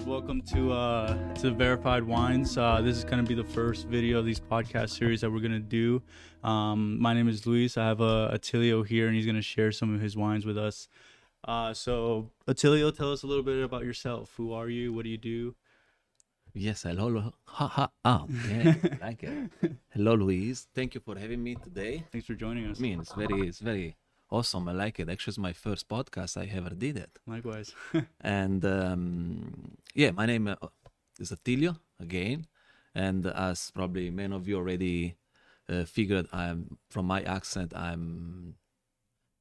guys, welcome to uh, to Verified Wines. Uh, this is going to be the first video of these podcast series that we're going to do. Um, my name is Luis. I have uh, Attilio here, and he's going to share some of his wines with us. Uh, so, Attilio, tell us a little bit about yourself. Who are you? What do you do? Yes, hello. Ha ha. Ah, yeah, like it. Hello, Luis. Thank you for having me today. Thanks for joining us. I mean, it's very, it's very awesome. I like it. Actually, it's my first podcast I ever did it. Likewise. And um, yeah, my name uh, is Attilio again, and as probably many of you already uh, figured, I'm from my accent. I'm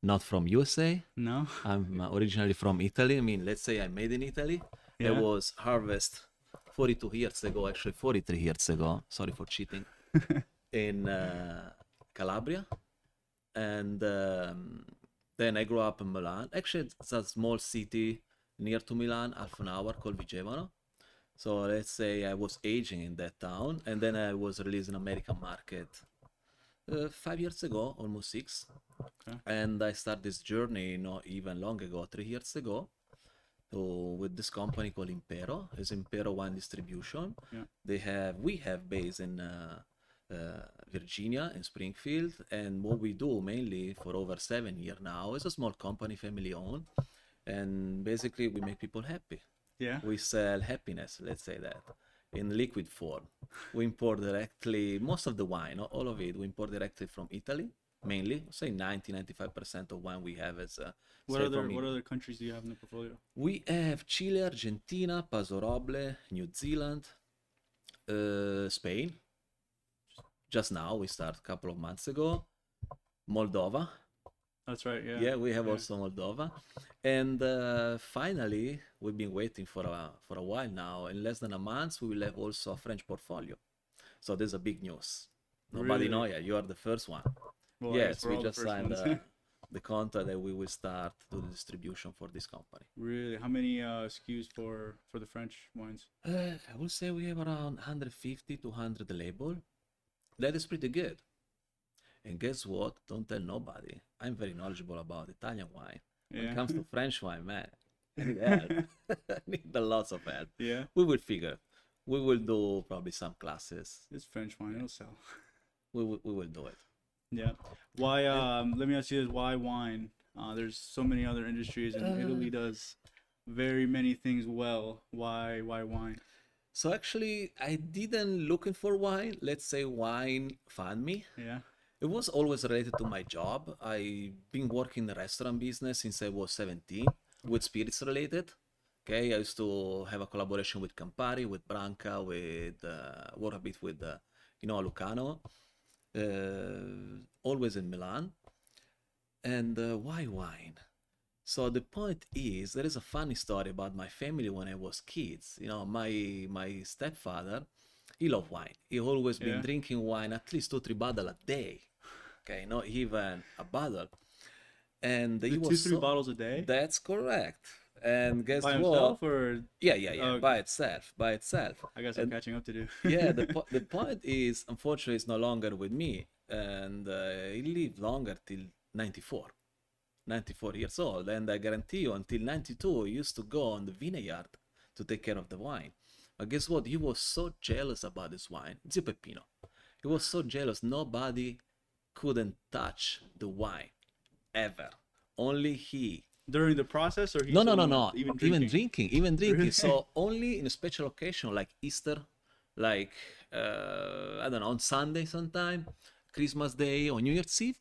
not from USA. no? I'm uh, originally from Italy. I mean, let's say I made in Italy. It was harvest 42 years ago, actually 43 years ago. Sorry for cheating. in uh, Calabria, and um, then I grew up in Milan. Actually, it's a small city near to Milan, half an hour called Vigevano. So let's say I was aging in that town, and then I was released in American market uh, five years ago, almost six. Okay. And I started this journey not even long ago, three years ago, to, with this company called Impero. It's Impero Wine Distribution. Yeah. They have we have base in uh, uh, Virginia in Springfield, and what we do mainly for over seven years now is a small company, family owned, and basically we make people happy Yeah. we sell happiness let's say that in liquid form we import directly most of the wine not all of it we import directly from italy mainly say 90 95% of wine we have is uh, What other What other countries do you have in the portfolio? we have chile argentina paso roble new zealand uh, spain just now we start a couple of months ago moldova That's right. Yeah. yeah, we have also Moldova, and uh, finally we've been waiting for a for a while now. In less than a month, we will have also a French portfolio. So there's a big news. Nobody Really? know yet. You are the first one. Well, yes, the just signed ones. uh, the contract that we will start the distribution for this company. really? How many uh, SKUs for for the French wines? Uh, I would say we have around 150 to 100 label. That is pretty good. And guess what? Don't tell nobody. I'm very knowledgeable about Italian wine. When Yeah. it comes to French wine, man, I need help. I need a lots of help. Yeah. We will figure. We will do probably some classes. It's French wine. It'll sell. We will, we will do it. Yeah. Why? Um. Let me ask you this: Why wine? Uh, there's so many other industries, and Uh. Italy does very many things well. Why? Why wine? So actually, I didn't looking for wine. Let's say wine found me. Yeah. It was always related to my job. I've been working in the restaurant business since I was 17 with spirits related. Okay, I used to have a collaboration with Campari, with Branca, with uh, work a bit with, uh, you know, Lucano, uh, always in Milan. And uh, why wine? So the point is, there is a funny story about my family when I was kids. You know, my my stepfather, he loved wine. He always been Yeah. drinking wine at least two three bottle a day. Okay, not even a bottle. And he Two, was three so- bottles a day. That's correct. And guess by what? himself, or Yeah, yeah, yeah. Oh, By itself, by itself. I guess I'm And- catching up to do. yeah, the po- the point is, unfortunately, it's no longer with me, and uh, he lived longer till 94, 94 years old, and I guarantee you, until 92, he used to go on the vineyard to take care of the wine. But guess what? He was so jealous about this wine, Zio Peppino. He was so jealous. Nobody couldn't touch the wine ever. Only he During the process, or he no, no, no, no. Even Even drinking. drinking, even drinking. So only in a special occasion like Easter, like uh, I don't know, on Sunday sometime, Christmas Day or New Year's Eve,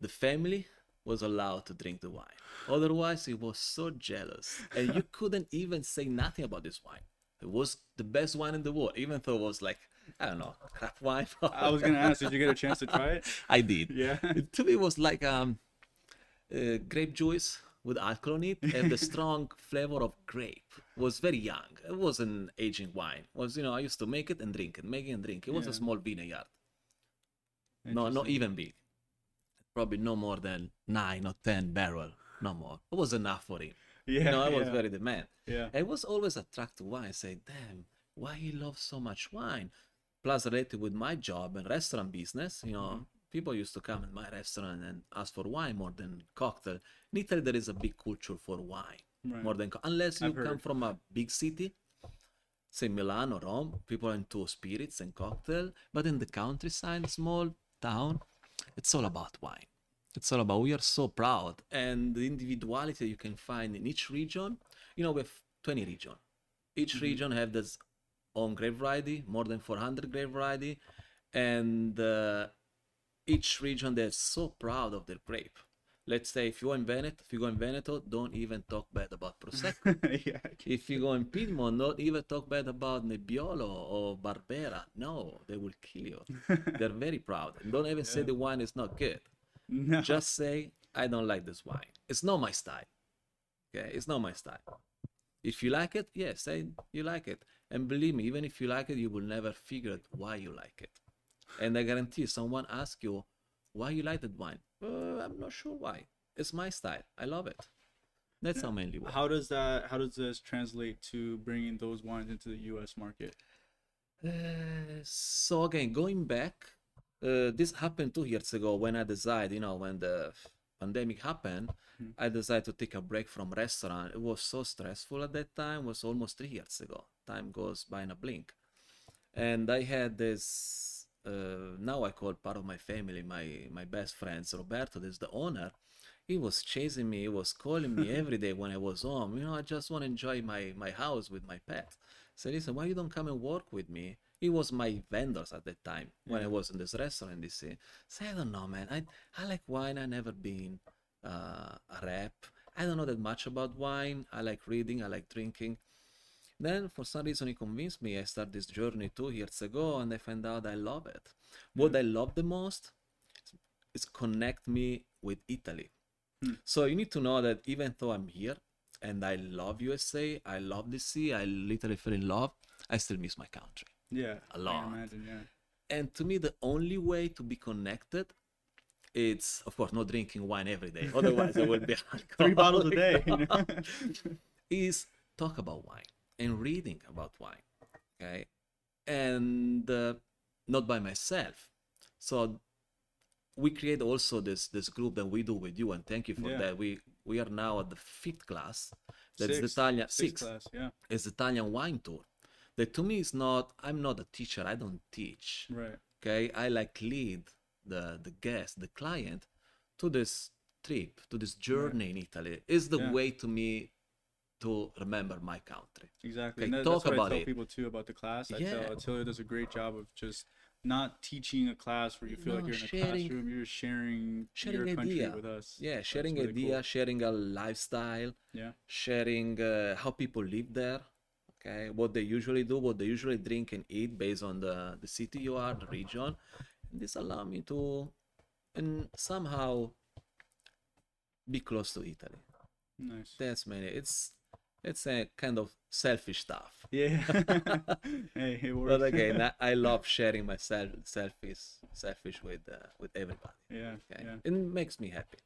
the family was allowed to drink the wine. Otherwise, he was so jealous, and you couldn't even say nothing about this wine. It was the best wine in the world, even though it was like I don't know, crap wine. I was gonna ask, did you get a chance to try it? I did. Yeah. It, to me, it was like um, uh, grape juice with alcohol in it, and the strong flavor of grape was very young. It wasn't aging wine. It was you know I used to make it and drink it, make it and drink. It was a small vineyard. No, not even big. Probably no more than nine or ten barrel. No more. It was enough for him. Yeah. you know, I was very the man. Yeah. I was always attracted to wine. Say, damn, why he loves so much wine? Plus, related with my job and restaurant business, you know, Mm-hmm. people used to come in my restaurant and ask for wine more than cocktail. In Italy, there is a big culture for wine Right. more than co- unless you I've come heard. from a big city say Milan or Rome, people are into spirits and cocktail, but in the countryside, small town, it's all about wine. It's all about we are so proud and the individuality you can find in each region. You know, we have 20 region. Each region have this own grape variety, more than 400 grape variety, and uh, each region they're so proud of their grape. Let's say if you go in Veneto, if you go in Veneto, don't even talk bad about Prosecco. yeah. if you go in Piedmont, don't even talk bad about Nebbiolo or Barbera. No, they will kill you. They're very proud. And don't even say the wine is not good. No. Just say, I don't like this wine. It's not my style. Okay, it's not my style. If you like it, yeah, say you like it. And believe me, even if you like it, you will never figure out why you like it. And I guarantee someone asks you why you like that wine. Uh, I'm not sure why. It's my style. I love it. That's how mainly works. How does that? How does this translate to bringing those wines into the U.S. market? Uh, so again, going back, uh, this happened two years ago when I decided, you know, when the pandemic happened, I decided to take a break from restaurant. It was so stressful at that time. It was almost three years ago. Time goes by in a blink, and I had this. Uh, now I call part of my family my my best friends. Roberto, this is the owner. He was chasing me. He was calling me every day when I was home. You know, I just want to enjoy my my house with my pet. So listen, why you don't come and work with me? He was my vendors at that time when I was in this restaurant in DC. So I don't know, man. I I like wine. I never been uh, a rep. I don't know that much about wine. I like reading. I like drinking. Then for some reason he convinced me. I started this journey two years ago, and I found out I love it. What hmm. I love the most is connect me with Italy. Hmm. So you need to know that even though I'm here and I love USA, I love the sea, I literally fell in love, I still miss my country. Yeah, A lot. imagine. Yeah. And to me, the only way to be connected, it's of course not drinking wine every day. Otherwise, I would be Three bottles a day. is talk about wine and reading about wine. Okay, and uh, not by myself. So we create also this this group that we do with you, and thank you for Yeah. that. We we are now at the fifth class. That's the Italian sixth class. Yeah. is Italian wine tour. That to me is not. I'm not a teacher. I don't teach. Right. Okay, I like lead the the guest, the client, to this trip, to this journey in Italy. Is the Yeah. way to me to remember my country. Exactly. Okay, and that, talk that's what about I tell it. people too about the class. I Yeah. tell Attilio does a great job of just not teaching a class where you feel like you're in a sharing- classroom. You're sharing, sharing your country idea. with us. Yeah, sharing really idea, cool. sharing a lifestyle, Yeah. sharing uh, how people live there. Okay, what they usually do, what they usually drink and eat based on the the city you are, the region. And this allow me to, and somehow, be close to Italy. Nice. That's many. It's it's a kind of selfish stuff. Yeah. hey, it works. But again, I, I love sharing myself selfish selfish with uh, with everybody. yeah. Okay, Yeah. it makes me happy.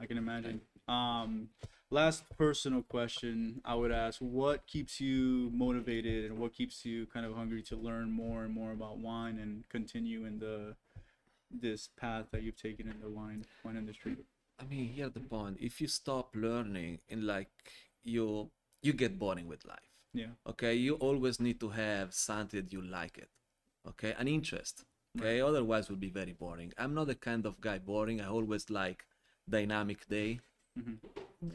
I can imagine. Um, last personal question I would ask: What keeps you motivated, and what keeps you kind of hungry to learn more and more about wine and continue in the this path that you've taken in the wine wine industry? I mean, here's the point. If you stop learning and like you you get boring with life. Yeah. Okay, you always need to have something that you like it. Okay, an interest. Okay, otherwise it will be very boring. I'm not the kind of guy boring. I always like dynamic day. Mm-hmm.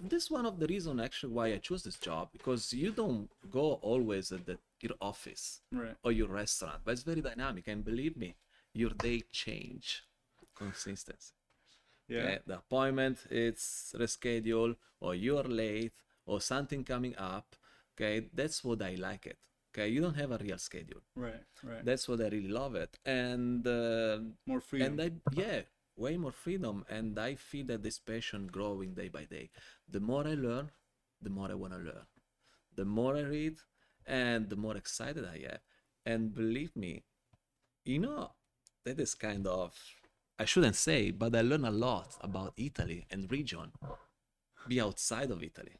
This is one of the reason actually why I choose this job because you don't go always at the, your office Right. or your restaurant, but it's very dynamic. And believe me, your day change. Consistency. Yeah. Okay, the appointment it's rescheduled or you're late or something coming up. Okay, that's what I like it. Okay, you don't have a real schedule. Right. Right. That's what I really love it. And uh, More freedom. and I yeah, way more freedom. And I feel that this passion growing day by day. The more I learn, the more I want to learn. The more I read, and the more excited I am. And believe me, you know, that is kind of I shouldn't say, but I learn a lot about Italy and region. Be outside of Italy.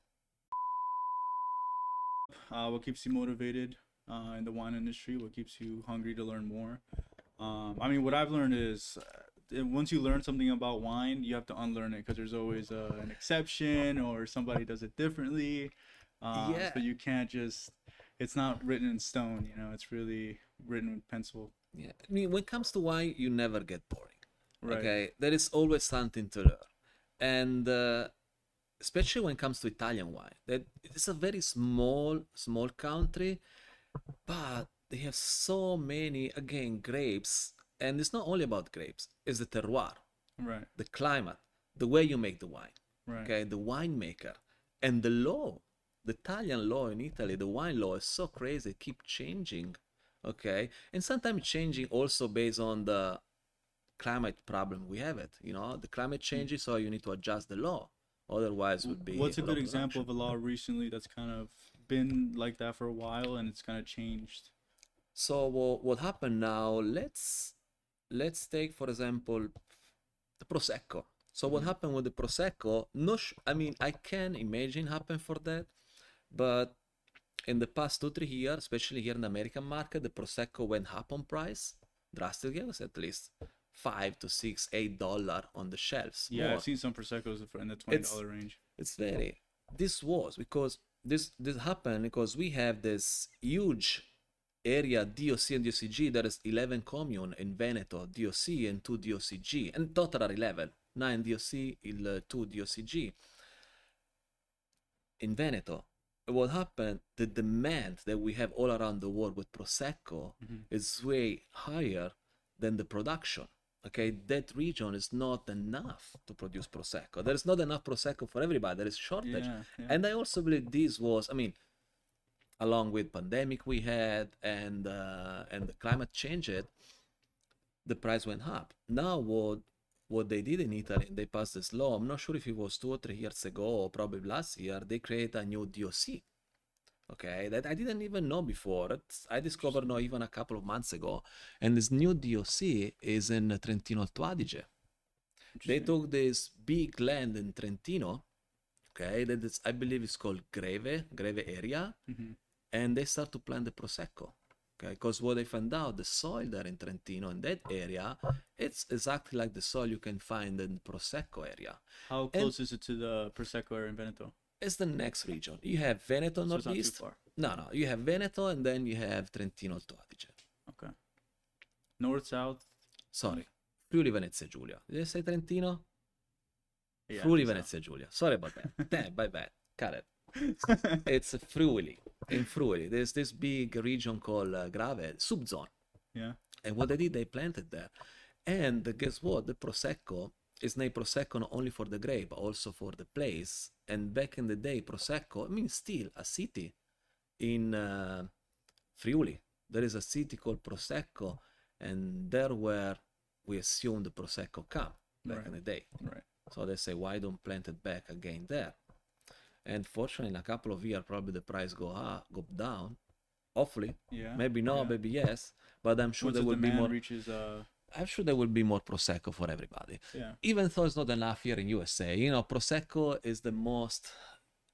Uh, what keeps you motivated uh, in the wine industry? What keeps you hungry to learn more? Um, I mean, what I've learned is uh, once you learn something about wine, you have to unlearn it because there's always uh, an exception or somebody does it differently. Um, Yeah. So you can't just. it's not written in stone. You know, it's really written with pencil. Yeah, I mean, when it comes to wine, you never get boring. Right. Okay, there is always something to learn, and uh, especially when it comes to Italian wine, that it's a very small, small country, but they have so many again grapes, and it's not only about grapes; it's the terroir, Right. the climate, the way you make the wine. Right. Okay, the winemaker, and the law, the Italian law in Italy, the wine law is so crazy, it keep changing. Okay, and sometimes changing also based on the climate problem we have it you know the climate hmm. changes so you need to adjust the law otherwise would be What's a good example of a law recently that's kind of been like that for a while and it's kind of changed? so what, what happened now let's let's take for example the prosecco. So what mm-hmm. happened with the prosecco no sh- i mean i can imagine happen for that but in the past two three years especially here in the american market the prosecco went up on price drastically at least five to six eight dollar on the shelves Yeah, more. I've seen some proseccos for- in the twenty dollar range. it's very this was because this this happened because we have this huge area DOC and DOCG there is 11 commune in Veneto DOC and 2 DOCG and total are 11 9 DOC il 2 DOCG in Veneto what happened the demand that we have all around the world with prosecco Mhm. is way higher than the production okay that region is not enough to produce prosecco. There is not enough prosecco for everybody. There is shortage. Yeah, yeah. and i also believe this was i mean along with pandemic we had and uh, and the climate change it the price went up. Now what what they did in italy they passed this law. I'm not sure if it was two or three years ago or probably last year they created a new doc okay? That i didn't even know before. It's, i discovered not even a couple of months ago. And this new doc is in trentino alto adige. They took this big land in trentino okay? That is i believe it's called Grave Grave area. Mhm. and they start to plant the prosecco okay? Because what they found out the soil there in trentino in that area it's exactly like the soil you can find in prosecco area. How close is it to the prosecco area in Veneto? It's the next region you have veneto So it's not too northeast no no you have veneto and then you have trentino alto adige Okay. North, south. sorry friuli venezia giulia did i say trentino Yeah, friuli think so. venezia giulia sorry about that Damn, bye bye cut it it's Friuli. In Friuli, there's this big region called uh, Grave, subzone. yeah. And what they did, they planted there. And guess what? The Prosecco is named Prosecco not only for the grape, but also for the place. And back in the day, Prosecco, I mean, still a city in uh, Friuli. There is a city called Prosecco, and there where we assume the Prosecco come back Right. in the day. Right. So they say, why don't plant it back again there? And fortunately, in a couple of years, probably the price go up, go down. Hopefully, Yeah. maybe no, yeah. maybe yes. But I'm sure Once there the will be more. reaches, uh, I'm sure there will be more prosecco for everybody. yeah. Even though it's not enough here in USA, you know, prosecco is the most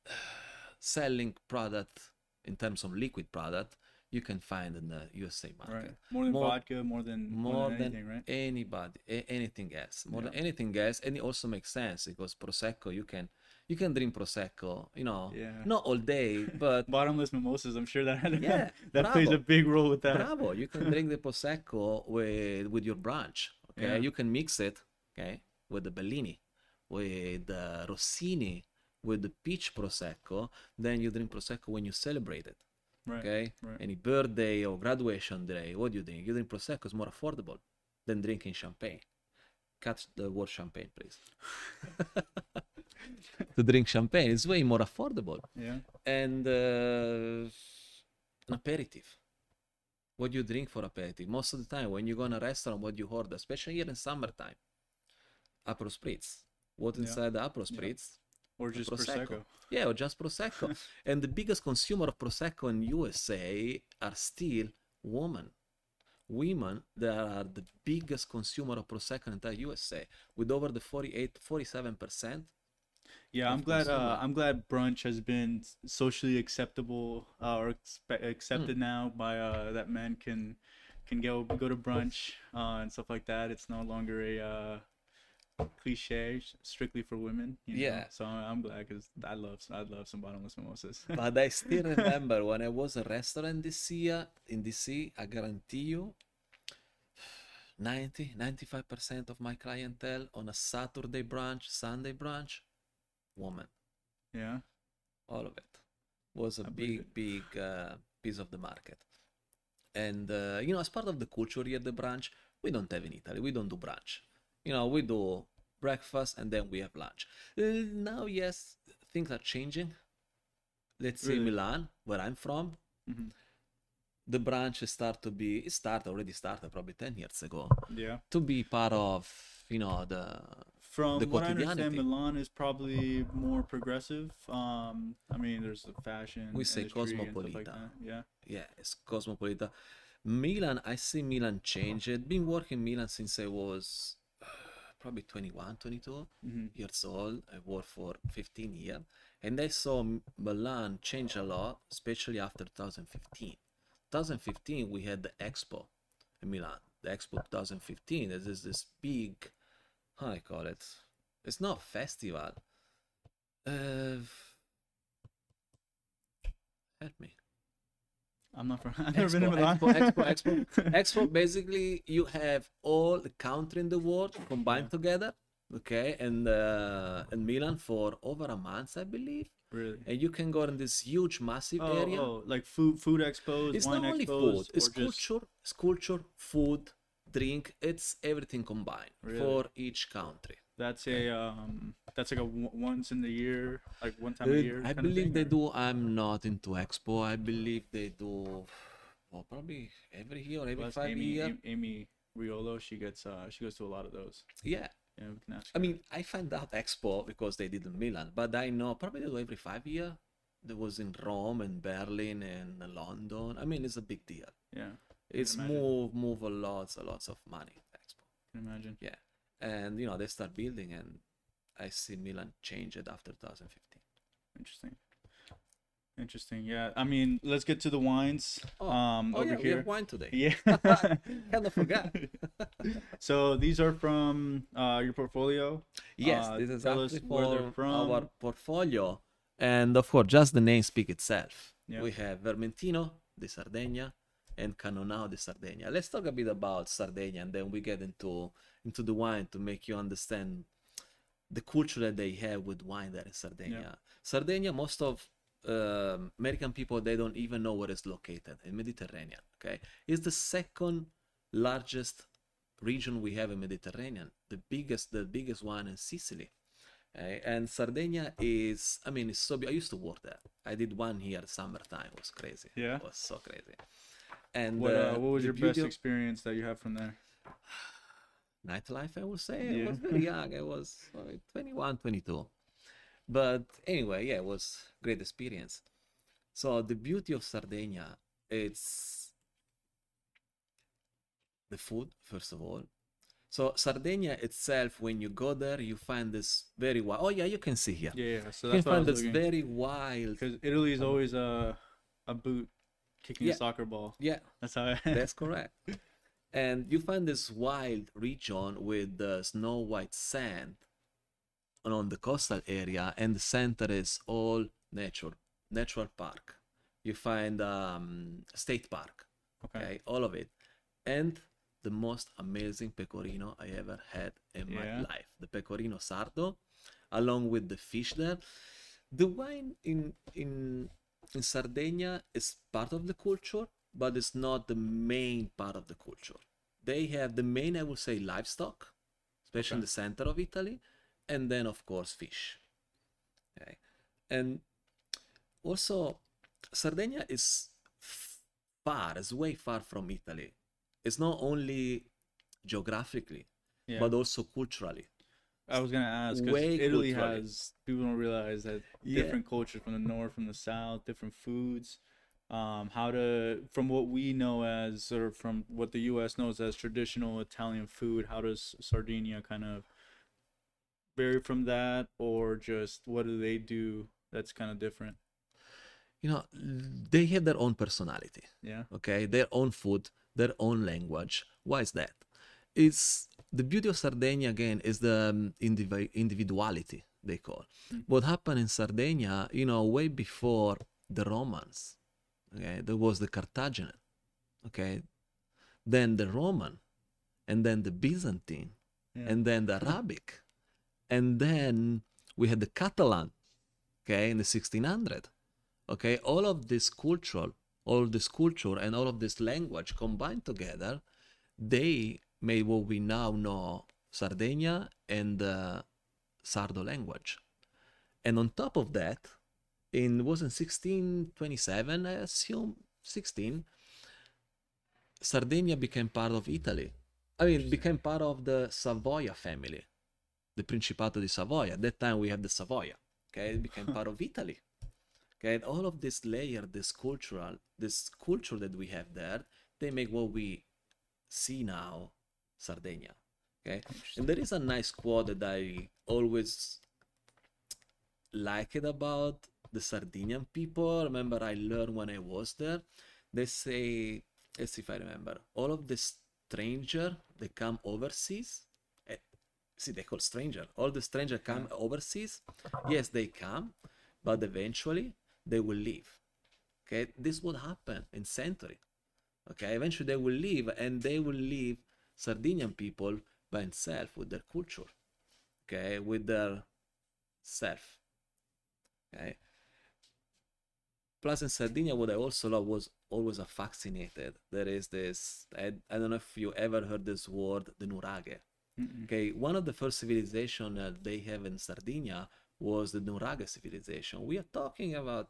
selling product in terms of liquid product you can find in the USA market. Right. More than More- vodka, more than more more than than right? anybody a- anything else more than anything else and it also makes sense because prosecco you can you can drink prosecco you know Yeah. not all day but Bottomless mimosas. I'm sure that Yeah, that plays a big role with that. bravo you can drink the prosecco with with your brunch okay Yeah. you can mix it okay with the bellini with the rossini with the peach prosecco then you drink prosecco when you celebrate it Right. okay right. any birthday or graduation day what do you drink you drink prosecco is more affordable than drinking champagne cut the word champagne please to drink champagne is way more affordable Yeah. and uh, an aperitif what do you drink for aperitif most of the time when you go in a restaurant what do you order especially here in summertime Aperol spritz what's Yeah. inside the Aperol Yeah. spritz Or just Prosecco. prosecco. yeah, or just Prosecco. and the biggest consumer of Prosecco in USA are still women. Women that are the biggest consumer of Prosecco in entire USA, with over the 48, 47%. Yeah, I'm glad. Uh. I'm glad brunch has been socially acceptable uh, or expe- accepted Hmm. now by uh, that men can can go go to brunch uh, and stuff like that. It's no longer a uh, cliche, strictly for women. you know? Yeah. So I'm glad because I love I love some bottomless mimosas. but I still remember when I was a restaurant this year in DC, I guarantee you 90 95% of my clientele on a Saturday brunch, Sunday brunch, woman. yeah. All of it was a I big, big uh, piece of the market. And uh, you know, as part of the culture here at the brunch, we don't have in Italy. We don't do brunch. You know, we do breakfast and then we have lunch. Uh, now, yes, things are changing. Let's say Milan, where I'm from, Mhm. the brunch start to be it started already started probably 10 years ago Yeah. to be part of you know the From The what I understand. Milan is probably more progressive. Um, I mean, there's the fashion. We say stuff like. Yeah. yeah it's cosmopolitan milan i see milan change it been working in Milan since i was uh, probably 21 22 Mhm. years old i worked for 15 years and i saw milan change a lot especially after 2015 2015 we had the expo in milan the expo 2015 this is this big how i call it it's not festival uh help me I'm not from. I've never been in Expo, Milan. Expo, Expo, Expo. Expo, basically, you have all the country in the world combined together, okay, and uh, in Milan for over a month, I believe, really. and you can go in this huge, massive Oh, area. oh, like food, food expos, it's wine not only expos, food; it's or just culture, it's culture, food, drink. It's everything combined Really? for each country. that's a um, that's like a w- once in the year, like one time a Uh, year. I believe thing, they or- do. I'm not into Expo. I believe they do. Well, probably every year or every five Amy, years. Amy, Amy Riolo, she gets uh, she goes to a lot of those. Yeah, Yeah, we can ask. I her. mean, I find out Expo because they did in Milan, but I know probably they do every five year. There was in Rome and Berlin and London. I mean, it's a big deal. yeah, It's move move a lots a lots of money. Expo, can imagine. yeah, and you know they start building, and I see Milan change it after 2015. Interesting. Interesting. Yeah. I mean, let's get to the wines. Oh, um, oh over yeah, we here. have wine today. Yeah. Kinda forgot. so these are from uh, your portfolio. Yes, Uh, this is tell us actually where they're for our portfolio, and of course, just the name speak itself. Yeah. We have Vermentino di Sardegna and Canonau di Sardegna. Let's talk a bit about Sardinia, and then we get into into the wine to make you understand the culture that they have with wine there in Sardinia. Sardinia, most of um American people they don't even know where it's located in Mediterranean. Okay, it's the second largest region we have in Mediterranean. The biggest, the biggest one in Sicily. Okay? And Sardinia is, I mean, it's so. be- I used to work there. I did one here summertime. It was crazy. Yeah? it was so crazy. And What uh, uh, what was your best of- experience that you have from there? nightlife, I would say. Yeah. I was very young. I was uh, 21, 22. But anyway, yeah, it was great experience. So the beauty of Sardinia, it's the food, first of all. So Sardinia itself, when you go there, you find this very wild. Oh yeah, you can see here. Yeah, yeah. So you that's what I find this looking. very wild. Because Italy is always a a boot kicking Yeah. a soccer ball. Yeah, That's how. I, That's correct. And you find this wild region with the snow white sand on- the coastal area, and the center is all nature, natural park. You find um, state park, okay. okay, all of it, and the most amazing pecorino I ever had in Yeah. my life, the pecorino sardo, along with the fish there. The wine in in in Sardinia is part of the culture, but it's not the main part of the culture. They have the main, I would say, livestock, especially in the center of Italy, and then of course fish. Okay, and also Sardinia is far, is way far from Italy. It's not only geographically, Yeah. but also culturally. I was gonna ask because Italy culturally. has people don't realize that Yeah. different cultures from the north, from the south, different foods. Um, how to from what we know as or from what the U.S. knows as traditional Italian food. How does Sardinia kind of vary from that, or just what do they do that's kind of different? You know, they have their own personality. Yeah. okay their own food their own language why is that it's the beauty of Sardinia again is the um, indivi- individuality they call. What happened in Sardinia, you know, way before the Romans, okay, there was the Carthaginian, okay, then the Roman, and then the Byzantine, and then the Arabic, and then we had the Catalan, okay, in the 1600, okay, all of this cultural, all this culture and all of this language combined together, they made what we now know Sardinia and the Sardo language. And on top of that, in was in 1627, I assume 16, Sardinia became part of Italy. I mean, became part of the Savoia family, the Principato di Savoia. At that time, we had the Savoia. Okay, it became part of Italy. Okay, and all of this layer, this cultural, this culture that we have there, they make what we see now, Sardinia. Okay, and there is a nice quote that I always liked about the Sardinian people. Remember, I learned when I was there. They say, let's see if I remember, all of the stranger they come overseas. eh, See, they call stranger. All the stranger come overseas. Yes, they come, but eventually they will leave. Okay, this will happen in century. Okay, eventually they will leave, and they will leave Sardinian people by themselves with their culture. Okay, with their self. Okay. Plus in Sardinia, what I also love was always a fascinated. There is this. I, I don't know if you ever heard this word, the nuraghe. Okay, one of the first civilization that they have in Sardinia was the Nuraghe civilization. We are talking about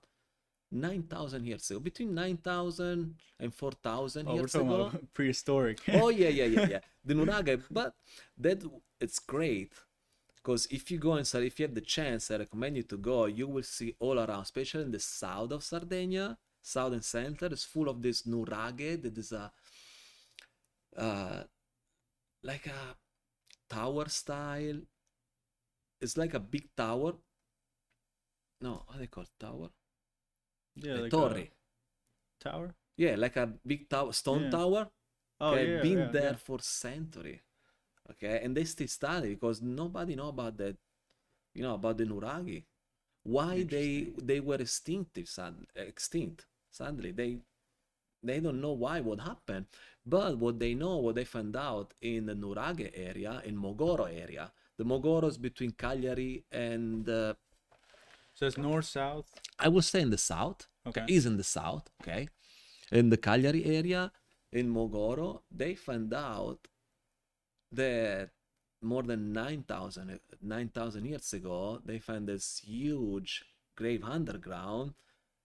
9,000 years ago, between 9,000 and 4,000 Oh, we're years talking ago. about prehistoric. oh yeah, yeah, yeah, yeah. The Nuraghe, but that it's great because if you go inside, if you have the chance, I recommend you to go. You will see all around, especially in the south of Sardinia, southern center, is full of this Nuraghe. That is a uh, like a tower style. It's like a big tower. No, how they call it? Tower? Yeah, a like torre. a tower. Yeah, like a big tower, stone Yeah. tower. Oh okay, yeah, been yeah, there for century. Okay, and they still study because nobody know about that, you know, about the Nuraghi. Why they they were extinctive, sad, extinct suddenly. They they don't know why what happened, but what they know, what they found out in the Nuraghe area, in Mogoro area, the Mogoro is between Cagliari and uh, So it's north, south. I will say in the south. Okay. Is in the south. Okay. In the Cagliari area, in Mogoro, they found out that more than 9,000 9,000 years ago, they found this huge grave underground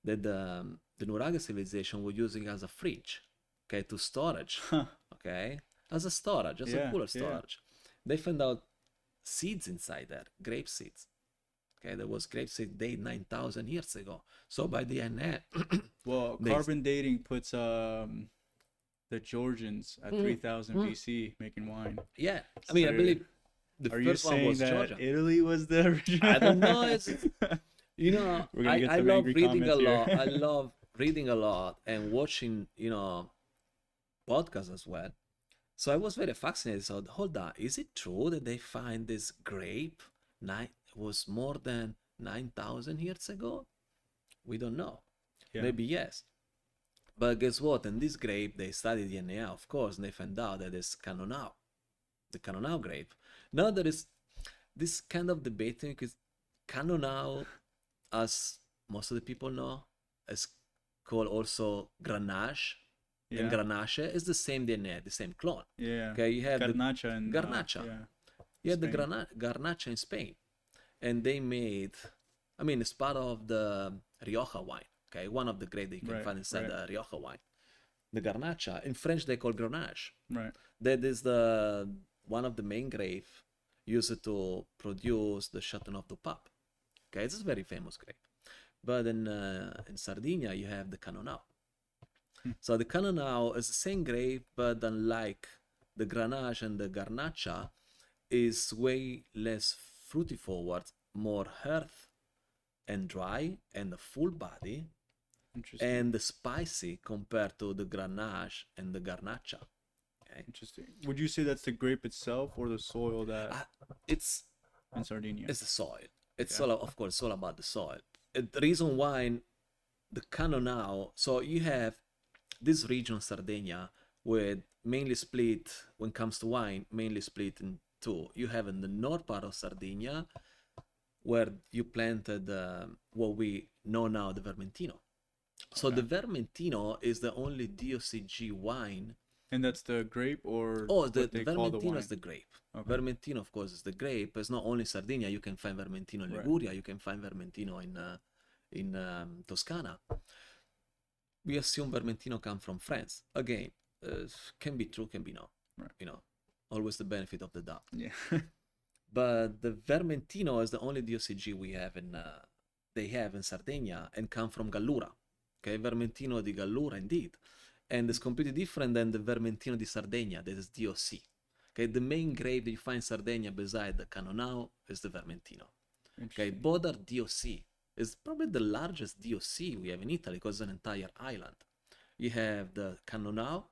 that the, the Nuraghe civilization was using as a fridge, okay, to storage, Huh. okay, as a storage, as a Yeah, cooler yeah. storage. They found out seeds inside there, grape seeds. Okay, there was grape seed date 9,000 years ago. So by DNA, Well, They- carbon dating puts um the Georgians at Mm, 3000 mm. BC making wine. yeah, I mean, I believe the Are you first one saying was that Georgia. Italy was the original? I don't know, it's- You know, I, I love reading a lot. I love reading a lot and watching, you know, podcasts as well. So I was very fascinated. So hold on, is it true that they find this grape nine was more than nine thousand years ago? We don't know. Yeah. Maybe yes. But guess what? In this grape, they studied DNA, of course, and they found out that it's Canonau, the Canonau grape. Now there is this kind of debating because Canonau, as most of the people know, is called also Grenache. And Yeah. Grenache is the same DNA, the same clone. Yeah. Okay, you have the Garnacha and uh, Garnacha. yeah. you had the Spain. Grana- Garnacha in Spain, and they made, I mean, it's part of the Rioja wine. Okay, one of the great that you can Right, find inside right. the Rioja wine. The Garnacha in French they call Grenache. Right. That is the one of the main grape used to produce the Chateauneuf du Pape. Okay, it's a very famous grape. But in uh, in Sardinia you have the Canonau. So the Canonau is the same grape, but unlike the Grenache and the Garnacha, is way less fruity forward, more earth and dry and a full body and spicy compared to the Grenache and the Garnacha. Interesting. Would you say that's the grape itself or the soil that Uh, it's in Sardinia? it's the soil. It's Yeah. all of course it's all about the soil. Uh, The reason why the Canonau, so you have this region Sardinia with mainly split when it comes to wine, mainly split in two. You have in the north part of Sardinia where you planted um, what we know now the Vermentino. So the Vermentino is the only DOCG wine and that's the grape or Oh, the, the call the Vermentino is the grape. Okay. Vermentino, of course, is the grape. It's not only Sardinia. You can find Vermentino in Right. Liguria. You can find Vermentino in uh, in um, Toscana. We assume Vermentino come from France. Again, uh, can be true, can be no. Right. You know, always the benefit of the doubt. Yeah. But the Vermentino is the only DOCG we have in uh, they have in Sardinia and come from Gallura. Okay, Vermentino di Gallura indeed. And it's completely different than the Vermentino di Sardegna, that is DOC. Okay, the main grape that you find in Sardinia beside the Canonau is the Vermentino. Okay, are DOC. It's probably the largest DOC we have in Italy because it's an entire island. You have the Canonau,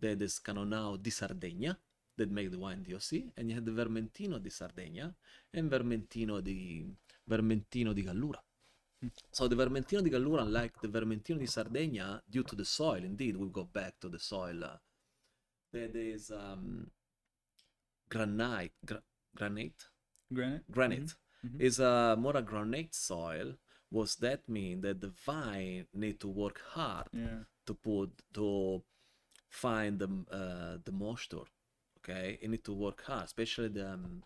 that is Canonau di Sardegna, that make the wine DOC, and you have the Vermentino di Sardegna and Vermentino di Vermentino di Gallura. So the Vermentino di Gallura, unlike the Vermentino di Sardegna, due to the soil, indeed, we go back to the soil. Uh, that is um, granite, gra- granite, Granite. granite mhm. is a more a granite soil. Was that mean that the vine need to work hard Yeah. to put to find the uh, the moisture? Okay, it need to work hard, especially the um,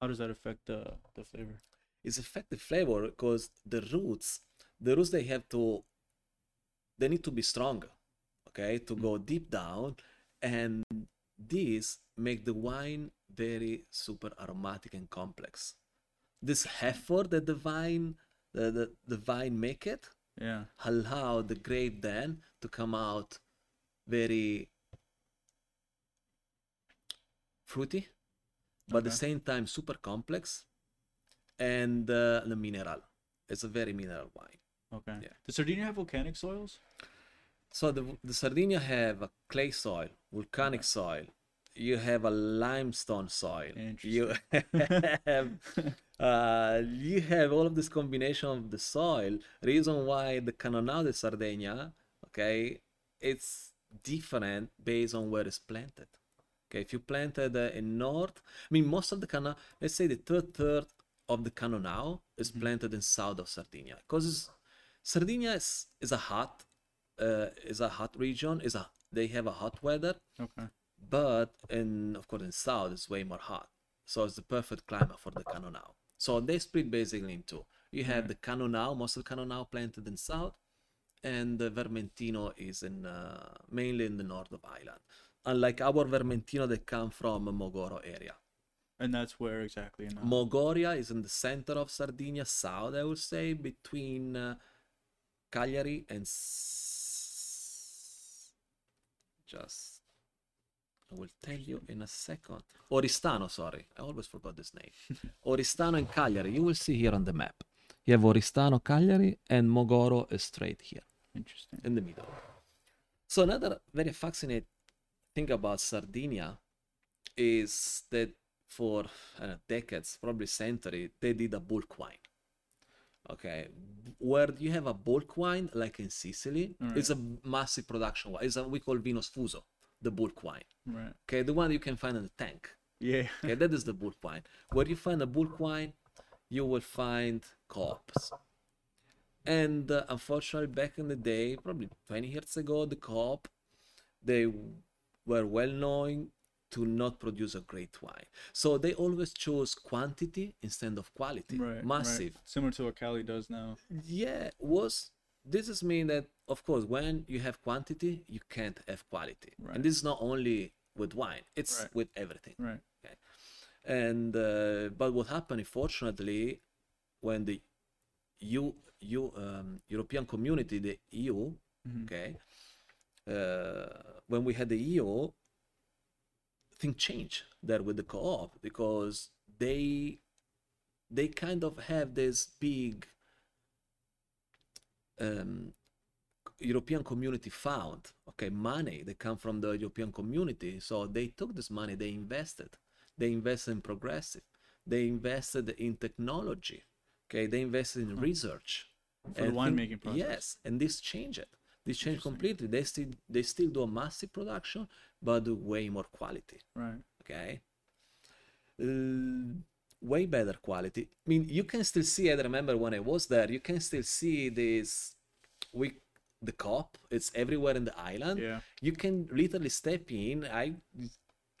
How does that affect the the flavor? it's affect the flavor because the roots the roots they have to they need to be stronger okay to go deep down and this make the wine very super aromatic and complex this effort that the vine the, the, the vine make it Yeah. allow the grape then to come out very fruity but at the same time super complex and uh, the mineral. It's a very mineral wine. Okay. Yeah. Does Sardinia have volcanic soils? so the, the sardinia have a clay soil volcanic soil. You have a limestone soil. You have uh, you have all of this combination of the soil. Reason why the canonau de sardegna okay it's different based on where it's planted okay if you planted uh, in north i mean most of the canal let's say the third third of the canonau is planted in south of sardinia because sardinia is, is a hot uh, is a hot region is a they have a hot weather Okay. but in of course in south it's way more hot. So it's the perfect climate for the canonau so they split basically in two. You have the canonau most of the canonau planted in south and the vermentino is in uh, mainly in the north of ireland unlike our vermentino that come from mogoro area And that's where exactly in uh, mogoria is in the center of sardinia south i would say between uh, cagliari and S- just I will tell you in a second. Oristano, sorry. I always forgot this name. Oristano and Cagliari. You will see here on the map. You have Oristano, Cagliari, and Mogoro is straight here Interesting. in the middle. So another very fascinating thing about Sardinia is that for uh, decades, probably century, they did a bulk wine. Okay, where you have a bulk wine like in Sicily, it's a massive production wine. It's a we call Vino Sfuso, the bulk wine. Right. Okay, the one you can find in the tank. Yeah. Okay, that is the bulk wine. Where you find a bulk wine, you will find co-ops. And uh, unfortunately, back in the day, probably 20 years ago, the co-op, they were well known to not produce a great wine. So they always chose quantity instead of quality. Right. right. Massive. Similar to what Cali does now. Yeah, was this is mean that of course when you have quantity, you can't have quality. Right. And this is not only with wine; it's Right. with everything. Right. Okay. And uh, but what happened, unfortunately, when the EU, EU um, European Community, the EU, Mhm. okay, when we had the EO, thing changed there with the co-op because they they kind of have this big um, European Community Fund, okay money they come from the european community. So they took this money they invested they invested in progressive they invested in technology okay they invested in research. For the And winemaking process. yes and this changed it this changed completely. They still they still do a massive production but way more quality. Right. okay? Uh, way better quality. I mean you can still see i remember when i was there you can still see this we the cop it's everywhere in the island. Yeah. you can literally step in. I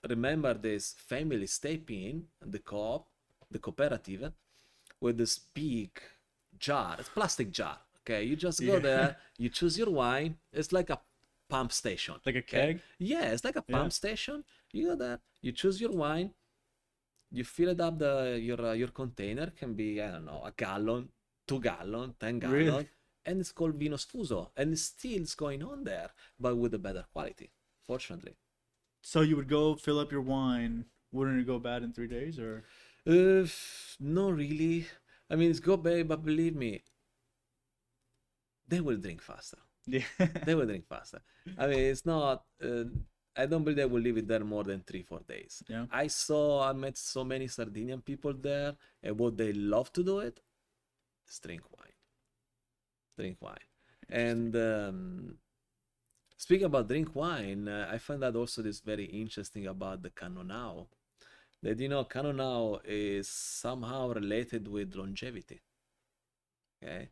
remember this family step in the co-op the cooperative with this big jar it's plastic jar okay you just go Yeah. there you choose your wine it's like a pump station Like a okay? keg? yeah it's like a Yeah. pump station you go there you choose your wine you fill it up the your uh, your container can be i don't know a gallon two gallon ten gallon Really? and it's called vino sfuso and it's still is going on there but with a better quality fortunately So you would go fill up your wine. Wouldn't it go bad in three days or? uh, not really i mean it's good babe but believe me they will drink faster. Yeah. they will drink faster. I mean it's not uh, i don't believe they will leave it there more than three four days. Yeah. i saw i met so many sardinian people there and what they love to do it is drink wine. Drink wine. And um, speaking about drink wine uh, i find that also this very interesting about the cannonau that you know cannonau is somehow related with longevity. Okay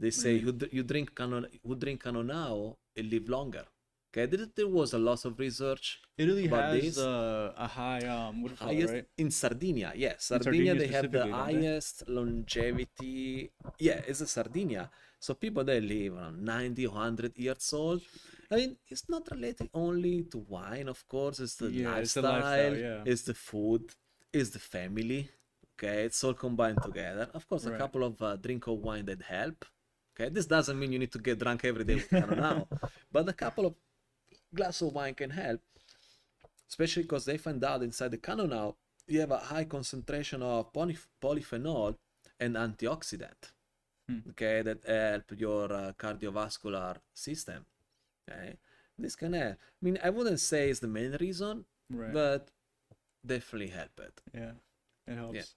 they say mean? who, you drink canon who drink cannonau it live longer okay there, there was a lot of research Italy But has this- uh, a high um what highest right? in Sardinia. Yes, In Sardinia, Sardinia they have the don't they? highest longevity. Yeah, it's a Sardinia. So people they live around 90, 100 years old. I mean, it's not related only to wine, of course. It's the Yeah, it's the lifestyle, lifestyle, yeah. it's the food, it's the family. Okay, it's all combined together. Of course, a couple of uh, drink of wine that help. Okay, this doesn't mean you need to get drunk every day with now, but a couple of glass of wine can help especially because they find out inside the canonau you have a high concentration of poly- polyphenol and antioxidant Hmm. okay that help your uh, cardiovascular system okay this can help i mean i wouldn't say it's the main reason Right. but definitely help it Yeah, it helps.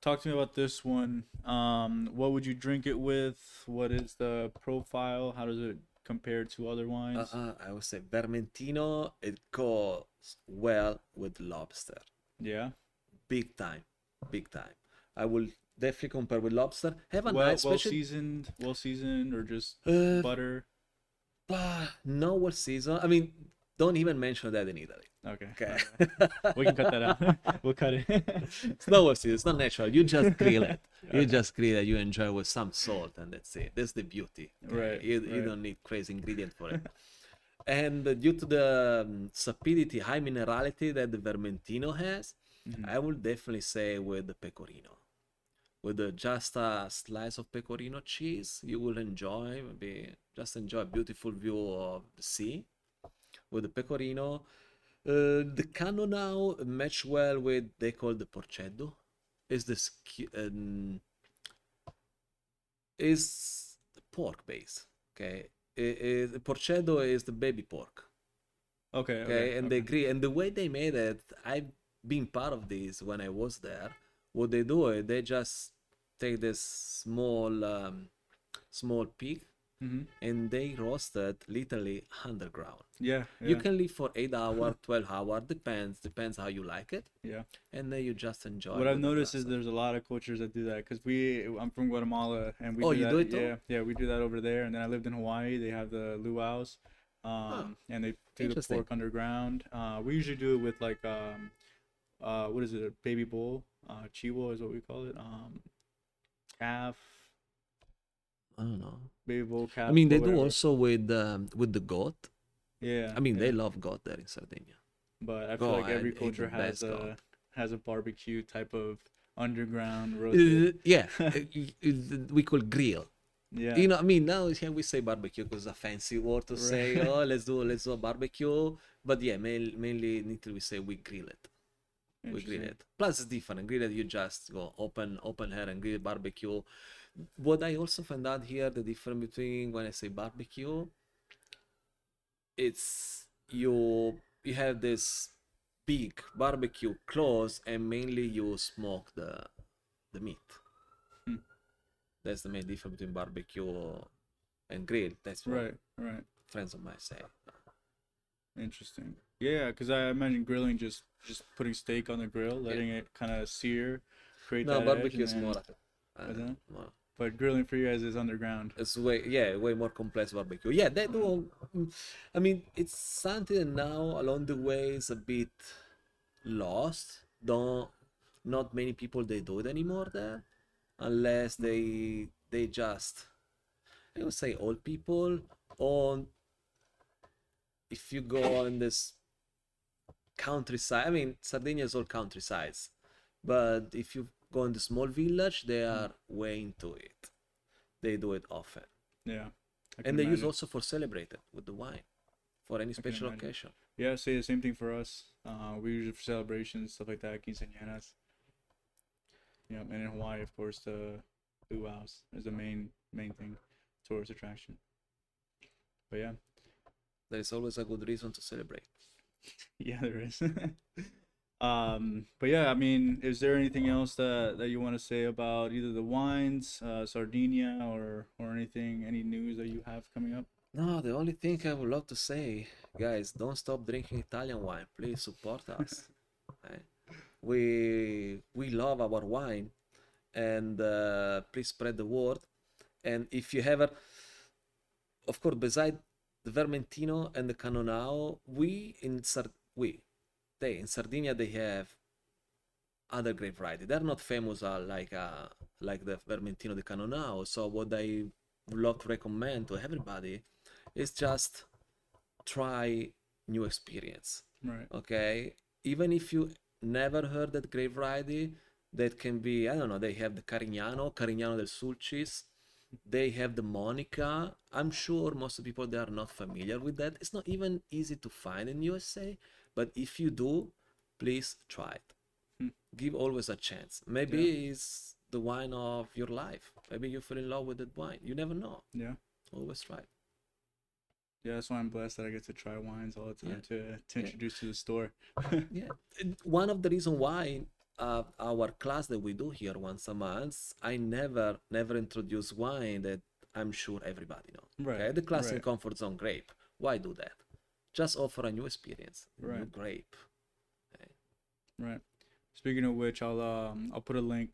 Talk to me about this one. Um, what would you drink it with? What is the profile? How does it compare to other uh, wines? uh, i would say vermentino it goes well with lobster yeah. big time big time i will definitely compare with lobster have a Well, nice well special seasoned, well seasoned, or just uh, butter. Ah, no what season. I mean, don't even mention that in Italy. Okay. Okay. we can cut that out. we'll cut it. it's not what season. It's not natural. You just grill it. You just grill it. You enjoy with some salt, and that's it. That's the beauty. Right, You, you don't need crazy ingredient for it. and due to the um, sapidity, high minerality that the Vermentino has, Mhm. I would definitely say with the pecorino. With the, just a slice of pecorino cheese, you will enjoy maybe just enjoy a beautiful view of the sea with the pecorino. Uh, the now match well with they call the porceddo. Is this um, is the pork base? Okay, I- is porceddo is the baby pork Okay. okay, and they agree and the way they made it i've been part of this when i was there what they do is they just take this small um, small pig hmm and they roasted literally underground Yeah. you can live for 8 hour 12 hour depends depends how you like it Yeah. and then you just enjoy What I've noticed is there's a lot of cultures that do that because we, I'm from Guatemala and we. Oh, do you that, do it too? Yeah, yeah, we do that over there. And then I lived in Hawaii. They have the luau's, um, and they do the pork underground. Uh, we usually do it with like, um, uh, what is it? A baby bull, uh, chivo is what we call it. Um, calf, i don't know baby bull, i mean they do whatever. also with um, with the goat Yeah. i mean yeah. they love goat there in sardinia But I feel like every culture has a has a barbecue type of underground roasted. Uh, yeah uh, y- y- we call grill yeah. You know, I mean, now here we say barbecue because it's a fancy word to say, oh, let's do let's do a barbecue. But yeah, main, mainly in Italy we say we grill it. We grill it. Plus, it's different. Grill it, you just go open open air and grill barbecue. What I also find out here, the difference between when I say barbecue, it's you you have this big barbecue close and mainly you smoke the the meat. Hmm. That's the main difference between barbecue and grill. That's what Right, right. friends of mine say. Interesting. Yeah, because I imagine grilling just just putting steak on the grill, letting it kind of sear, create No, that edge, barbecue is more like uh, more- But grilling for you guys is underground. It's way yeah, way more complex barbecue. Yeah, they do. mm, I mean, it's something now along the way is a bit lost. Don't not many people they do it anymore there, unless they they just I would say old people or if you go on this countryside. I mean, Sardinia is all countrysides, but if you go in the small village, they are way into it. They do it often, Yeah. And they use also for celebrated with the wine, for any special imagine. occasion. Yeah, say the same thing for us. Uh, we use it for celebrations, stuff like that, quinceañeras. Yeah, and in Hawaii, of course, the luau's is the main main thing, tourist attraction. But yeah, There is always a good reason to celebrate. yeah, there is. um, but yeah, I mean, is there anything else that that you want to say about either the wines, uh, Sardinia, or or anything, any news that you have coming up? No, the only thing I would love to say, guys, don't stop drinking Italian wine. Please support us. right? We we love our wine, and uh, please spread the word. And if you ever, of course, beside the Vermentino and the Cannonau, we in Sard we they in Sardinia they have other grape variety. They're not famous uh, like uh, like the Vermentino the Cannonau. So what I would love to recommend to everybody is just try new experience. Right. Okay, even if you never heard that grape variety, that can be I don't know. They have the Carignano, Carignano del Sulcis. They have the Monica. I'm sure most people they are not familiar with that. It's not even easy to find in USA, but if you do, please try it. Hmm. Give always a chance. Maybe it's the wine of your life. Maybe you fell in love with that wine. You never know. Yeah. Always try. it. Yeah, that's why I'm blessed that I get to try wines all the time to to Yeah. introduce to the store. yeah one of the reason why uh, our class that we do here once a month i never never introduce wine that i'm sure everybody know Right, okay the class in comfort zone grape why do that just offer a new experience a new Right. grape Right. Speaking of which, I'll um I'll put a link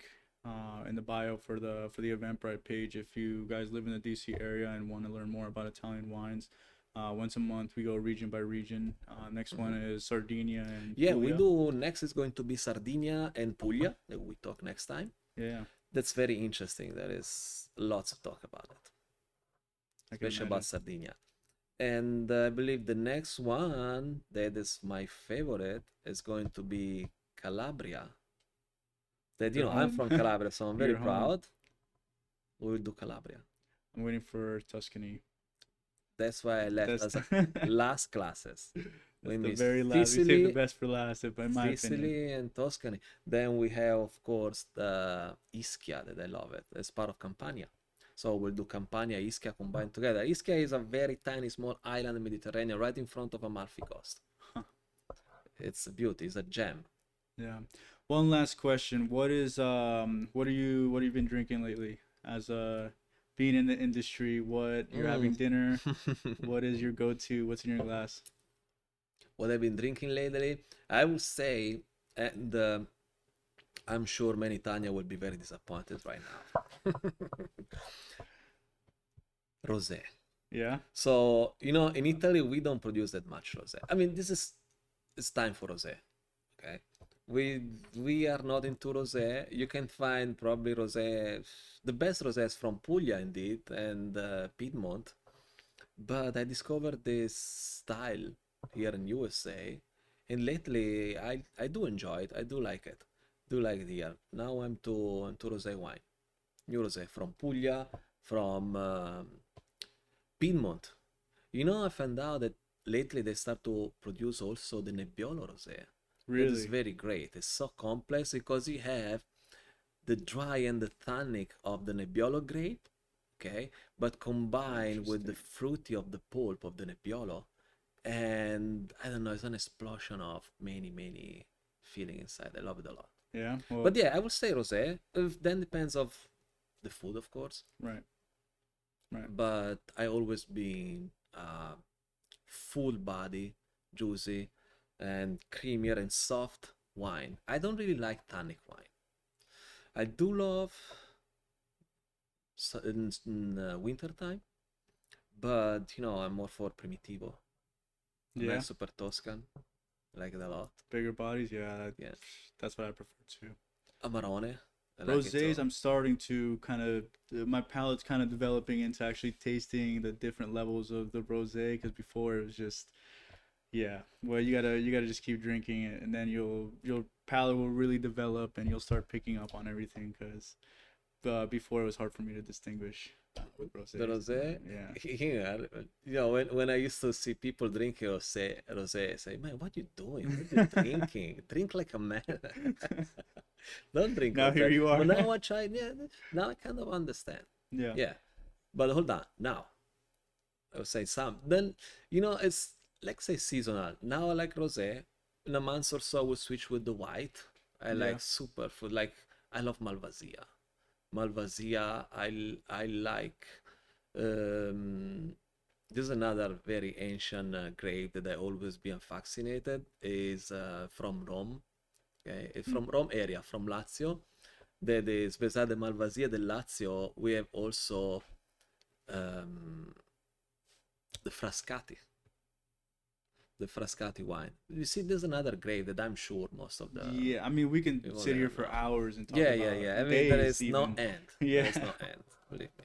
uh in the bio for the for the Eventbrite page if you guys live in the DC area and want to learn more about Italian wines. Uh, once a month we go region by region. Uh, next one is Sardinia and Mm-hmm. yeah we do next is going to be sardinia and puglia that we talk next time Yeah, that's very interesting there is lots of talk about it I especially about. Sardinia. And I believe the next one that is my favorite is going to be Calabria. That you Your know, I'm from mm-hmm. Calabria, so I'm very Your home. proud. We will do Calabria. I'm waiting for Tuscany. That's why I left That's, last classes. We the very last. We saved Sicily, the best for last, if in my opinion. Sicily and Tuscany. Then we have, of course, the Ischia that I love it. It's part of Campania. So we'll do Campania, Ischia combined together. Ischia is a very tiny, small island in the Mediterranean, right in front of Amalfi Coast. Huh. It's a beauty. It's a gem. Yeah. One last question. What is um what are you what have you been drinking lately? As uh being in the industry, what you're having Mm. dinner, what is your go to? What's in your glass? what I've been drinking lately, I would say, and uh, I'm sure many Tanya will be very disappointed right now. Rosé. Yeah. So, you know, in Italy, we don't produce that much rosé. I mean, this is it's time for rosé. Okay. We we are not into rosé. You can find probably rosé the best rosé is from Puglia indeed and uh, Piedmont. But I discovered this style here in USA and lately I I do enjoy it. I do like it. Do like it here. Now I'm to I'm to rosé wine. New rosé from Puglia, from um, Piedmont. You know, I found out that lately they start to produce also the Nebbiolo rosé. Is Really? very great. It's so complex because you have the dry and the tannic of the Nebbiolo grape, okay, but combined with the fruity of the pulp of the Nebbiolo, and I don't know, it's an explosion of many, many feeling inside. I love it a lot. Yeah. Well, But yeah, I would say rosé. Then depends of the food, of course. right. Right. But I always been uh, full body, juicy, and creamier and soft wine. I don't really like tannic wine. I do love in, in uh, winter time, but you know I'm more for primitivo. I'm Yeah. like super Toscan. I like it a lot. Bigger bodies. Yeah. that- Yeah. That's what I prefer too. Amarone. Like Rosés. I'm starting to kind of my palate's kind of developing into actually tasting the different levels of the rosé because before it was just yeah. Well, you gotta you gotta just keep drinking it, and then you'll your palate will really develop, and you'll start picking up on everything because uh, before it was hard for me to distinguish. The rosé? Yeah. You know, when, when I used to see people drinking rosé, rosé, I say, man, what you doing? What are you drinking? Drink like a man. Don't drink. Now like here that." you are. But now I try. Yeah, now I kind of understand. Yeah. Yeah, but hold on. Now, I would say some. Then you know, it's like say seasonal. Now I like rosé. In a month or so, we'll switch with the white. I Yeah. like super food. Like I love Malvasia. Malvasia. I I like. Um, this is another very ancient uh, grape that I always been fascinated. Is uh, from Rome. Okay, it's from Rome area, from Lazio. That is beside the Malvasia del Lazio. We have also um, the Frascati. The Frascati wine. You see, there's another grape that I'm sure most of the yeah, I mean, we can sit here for hours and talk yeah, yeah, yeah. I mean, there is no end. Yeah. there is no end. Believe me.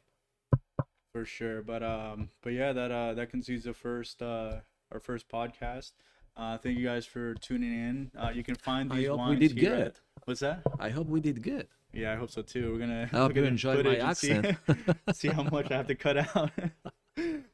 for sure but um but yeah that uh that concludes the first uh our first podcast uh thank you guys for tuning in uh you can find these. I hope we did here good. what's that I hope we did good. yeah i hope so too we're gonna I hope you enjoyed my and see- accent. see how much i have to cut out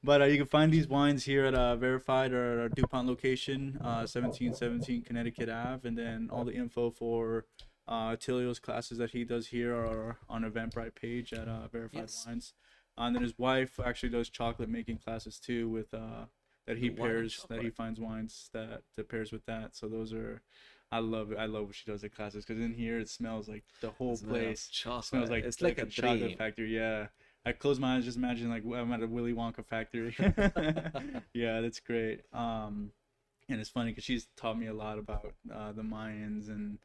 but uh, you can find these wines here at uh verified or our dupont location uh 1717 connecticut ave. And then all the info for uh Attilio's classes that he does here are on eventbrite page at uh verified Yes. wines. Uh, and then his wife actually does chocolate making classes too with uh that he The wine and pairs that he finds wines that that pairs with that. So those are i love it. I love what she does at classes because in here it smells like the whole place. Chocolate. smells like it's like, a, chocolate factory. Yeah i close my eyes just imagine like i'm at a willy wonka factory yeah that's great um and it's funny because she's taught me a lot about uh the mayans and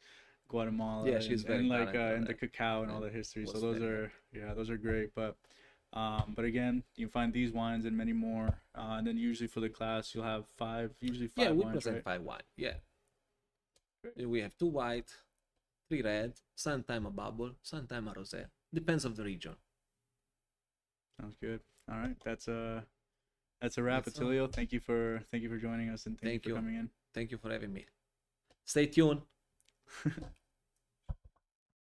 guatemala Yeah, she's and, and like uh, and the cacao and all the history so those are yeah those are great but um, but again, you can find these wines and many more. Uh, and then usually for the class, you'll have five, usually five Yeah, we wines, present right? five wine. Yeah. We have two white, three red, sometimes a bubble, sometimes a rosé. Depends of the region. Sounds good. All right, that's a that's a wrap, That's uh, all. Thank you for thank you for joining us and thank, Thank you for you. coming in. Thank you for having me. Stay tuned.